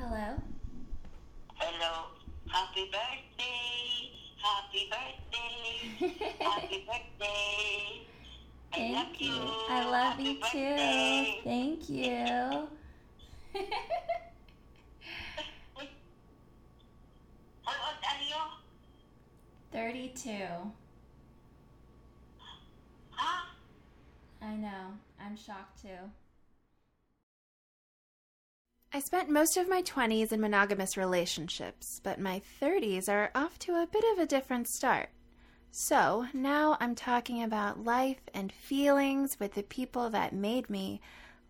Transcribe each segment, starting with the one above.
Hello. Hello. Happy birthday. Happy birthday. Happy birthday. I Thank love you. I love Happy you too. Thank you. How old are you? 32. Huh? I know. I'm shocked too. I spent most of my 20s in monogamous relationships, but my 30s are off to a bit of a different start. So now I'm talking about life and feelings with the people that made me,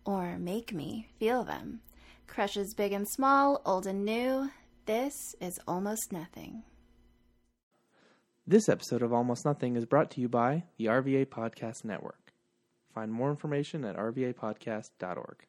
or make me, feel them. Crushes big and small, old and new. This is almost nothing. This episode of Almost Nothing is brought to you by the RVA Podcast Network. Find more information at rvapodcast.org.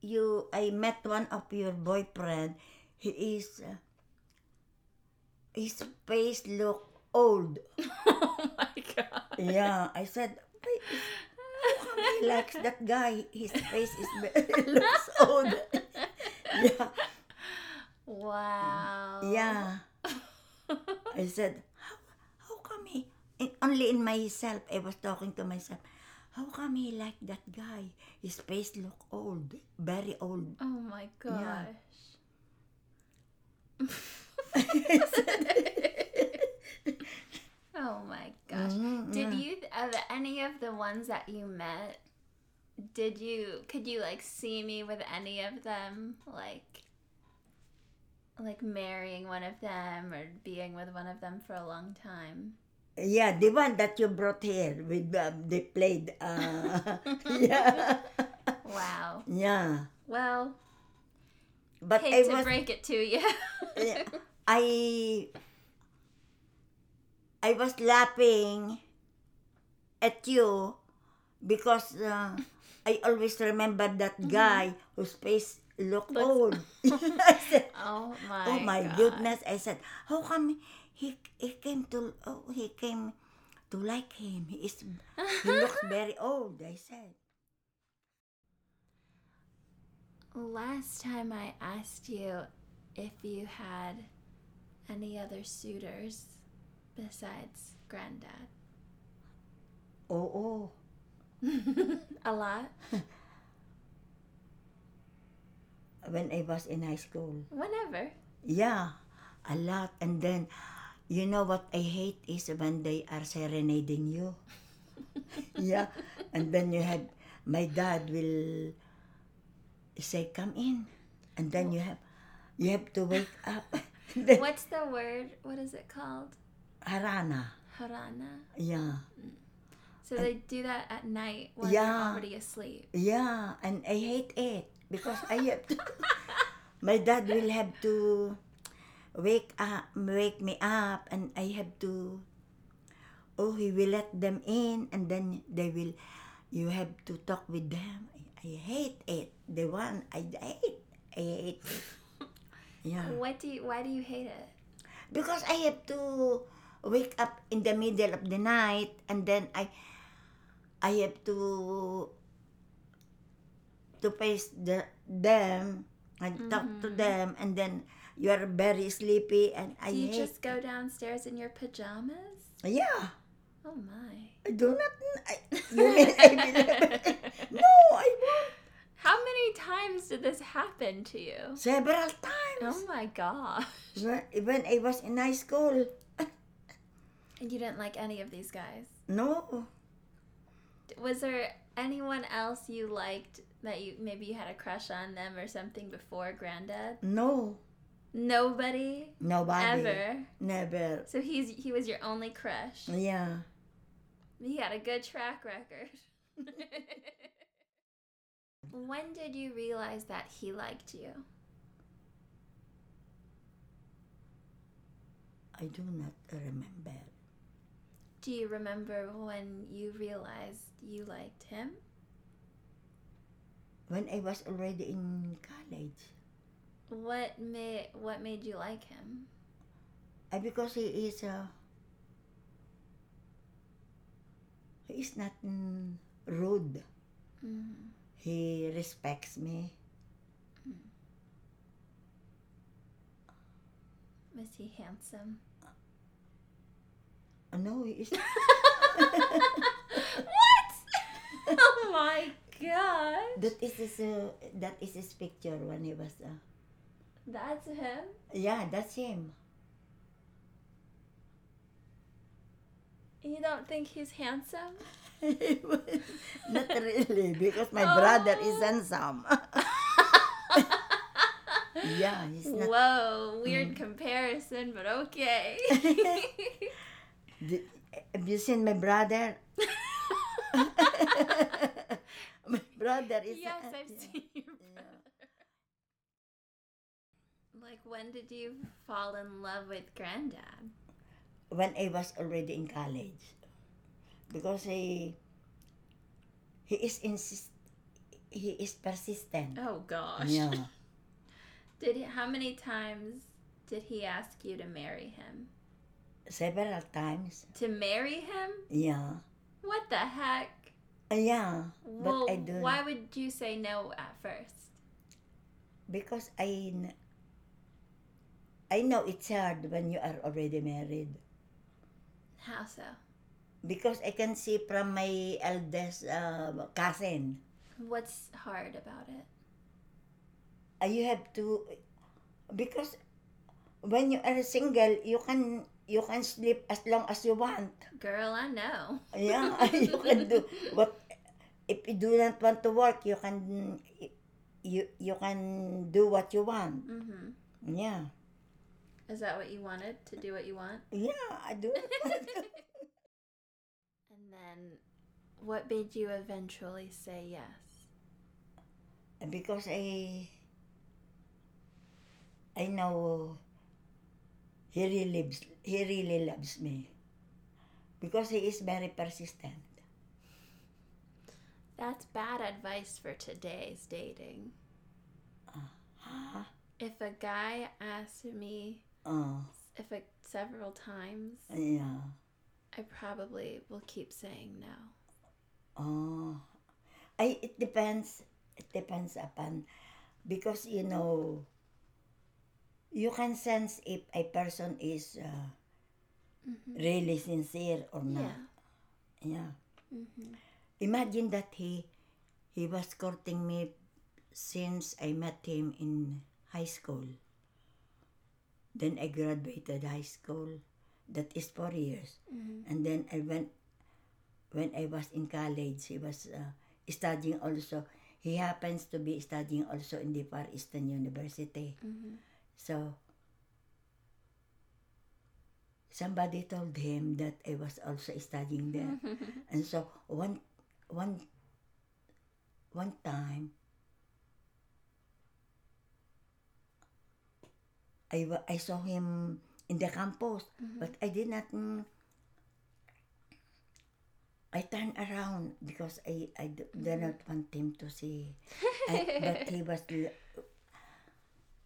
you I met one of your boyfriend. He is uh, his face look old. Oh my god. Yeah, I said, how come he likes that guy? His face is looks old. yeah, Wow. yeah. I said, how, how come he? Only in myself, I was talking to myself. How come he like that guy? His face look old, very old. Oh my Yeah. oh my gosh. Mhm, Did yeah. you of any of the ones that you met? Did you could you like see me with any of them like like marrying one of them or being with one of them for a long time? Yeah, the one that you brought here with um, they played. Uh, yeah, Wow. yeah. Well, But hate I to was, break it to you. Yeah. I, I was laughing at you because uh, I always remember that guy whose face looked Looks- old. I said, oh my oh my God. goodness! I said, how come he he came to oh he came to like him? He is he looks very old. I said. Last time I asked you if you had any other suitors besides granddad. Oh, oh. a lot? When I was in high school. Whenever. Yeah, a lot. And then, you know what I hate is when they are serenading you. yeah, and then you have, my dad will say, come in. And then you have, you have to wake up. Then, What's the word? What is it called? Harana. Harana. Yeah, mm. So they do that at night when Yeah. you're already asleep. yeah. And I hate it because I have to, my dad will have to wake up, wake me up, and I have to oh he will let them in and then they will you have to talk with them i, I hate it the one i hate i hate it yeah What do you? Why do you hate it? because i have to wake up in the middle of the night and then i i have to to face the them and talk to mm-hmm. them and then you are very sleepy and i Do you hate just go downstairs in your pajamas? yeah Oh my. I do not. I, you mean I no, I won't. How many times did this happen to you? Several times. Oh my gosh. When, when I was in high school. And you didn't like any of these guys. No, Was there anyone else you liked that you maybe you had a crush on them or something before Granddad? no, Nobody nobody. ever. Never. So he's he was your only crush. Yeah. He had a good track record. when did you realize that he liked you? I do not remember. Do you remember when you realized you liked him? When I was already in college. What made what made you like him? Uh, because he is uh, he is not mm, rude. Mm. He respects me. Was he handsome? Uh, No, he is. what? oh my god! that is his. Uh, that is his picture when he was. Uh, That's him. yeah, that's him. You don't think he's handsome? not really, because my Oh. brother is oh. handsome. yeah, he's not. Whoa, weird mm. comparison, but okay. Have you seen my brother? my brother is. yes, I've yeah. seen brother. Like, when did you fall in love with Granddad? When I was already in college, because he he is insist he is persistent. Oh gosh. Yeah, Did he, how many times did he ask you to marry him? several times. To marry him? Yeah, What the heck? Uh, yeah, Well, but I do why would you say no at first? because I I know it's hard when you are already married. How so? Because I can see from my eldest uh, cousin, What's hard about it? uh, you have to because when you are single, you can you can sleep as long as you want. Girl, I know. Yeah, you can do what if you do not want to work, you can you you can do what you want. hmm Yeah, Is that what you wanted? To do what you want? yeah, I do. And then, what made you eventually say yes? because I I know he really lives he really loves me because he is very persistent. That's bad advice for today's dating. Huh? If a guy asks me Oh, if it several times, yeah. I probably will keep saying no. Oh, I it depends. It depends upon because you know you can sense if a person is uh, Mm-hmm. really sincere or not. Yeah. Yeah. Mm-hmm. Imagine that he he was courting me since I met him in high school. Then I graduated high school. That is four years. Mm-hmm. And then I went when I was in college. He was uh, studying also. He happens to be studying also in the Far Eastern University. Mm-hmm. So somebody told him that I was also studying there. And so one one one time I, I saw him in the campus, mm-hmm. but I did not. mm, I turned around because I, I d- did mm-hmm. not want him to see. I, but he was.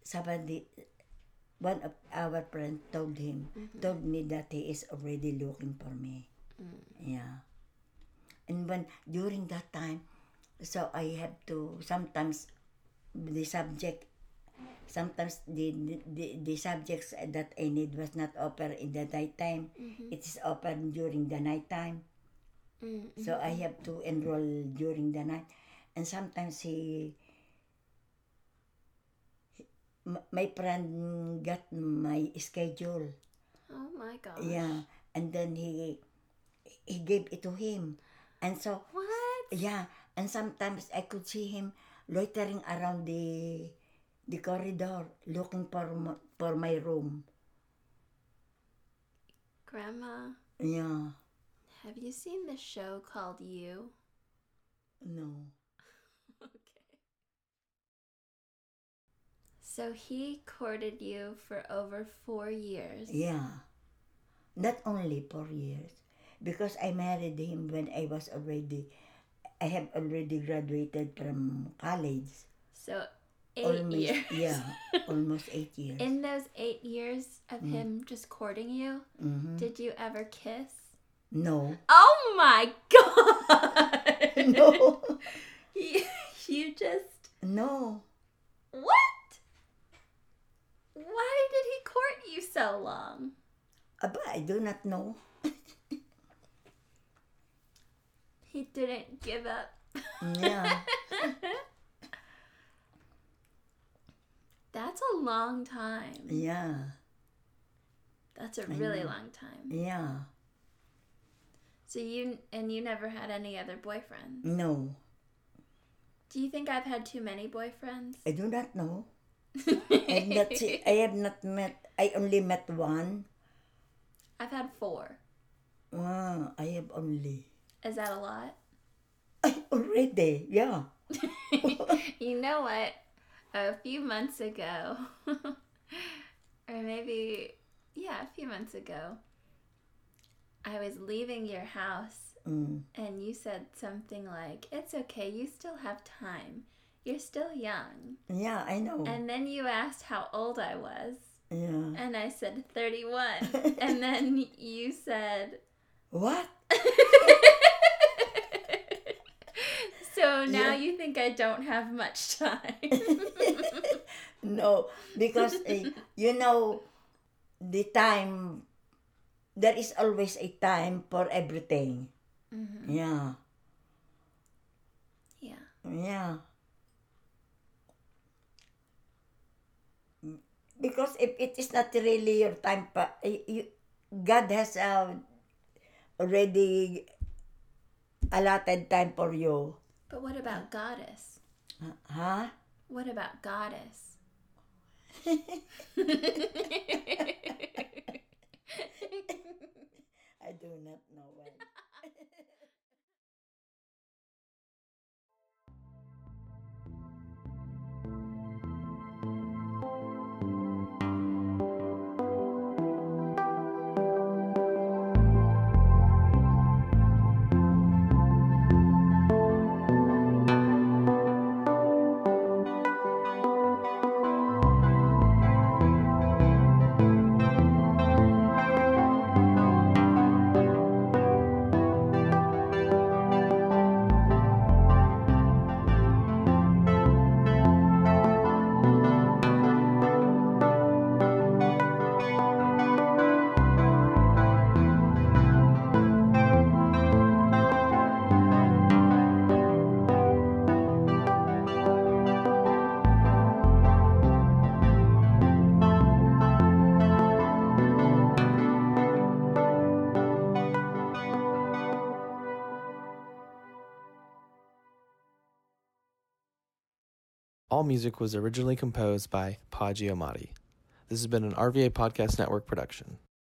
Somebody, one of our friends told him, mm-hmm. told me that he is already looking for me. Mm. Yeah. And when during that time, so I have to sometimes the subject, sometimes the the, the subjects that I need was not open in the nighttime. It is open during the nighttime. Mm-hmm. So I have to enroll during the night, and sometimes he. m- My friend got my schedule. Oh my gosh. Yeah, and then he he gave it to him, and so What? yeah, and sometimes I could see him loitering around the the corridor looking for m- for my room. Grandma, Yeah, have you seen the show called You? no. Okay. So he courted you for over four years. Yeah. Not only four years. Because I married him when I was already, I have already graduated from college. So eight almost, years. Yeah, almost eight years. In those eight years of Mm. him just courting you, Mhm. did you ever kiss? No. Oh my god! No. you, you just No. what? Why did he court you so long? Aba, I do not know. He didn't give up. Yeah. That's a long time. Yeah. That's a I really know. long time. Yeah. So you and you never had any other boyfriends. No. Do you think I've had too many boyfriends? I do not know. I have not, I have not met, I only met one. I've had four. Ah, I have only. Is that a lot? I already, yeah. you know what? A few months ago, or maybe, yeah, a few months ago, I was leaving your house Mm. and you said something like, It's okay, you still have time. You're still young. Yeah, I know. And then you asked how old I was, yeah. and I said 31. and then you said, What? So now Yeah. you think I don't have much time. no, because eh, you know, the time, there is always a time for everything. Mhm. Yeah, Yeah. yeah. Because if it is not really your time, eh, you, God has uh, already allotted time for you. But what about goddess? Uh, huh? What about goddess? All music was originally composed by Pa Giamatti. This has been an RVA Podcast Network production.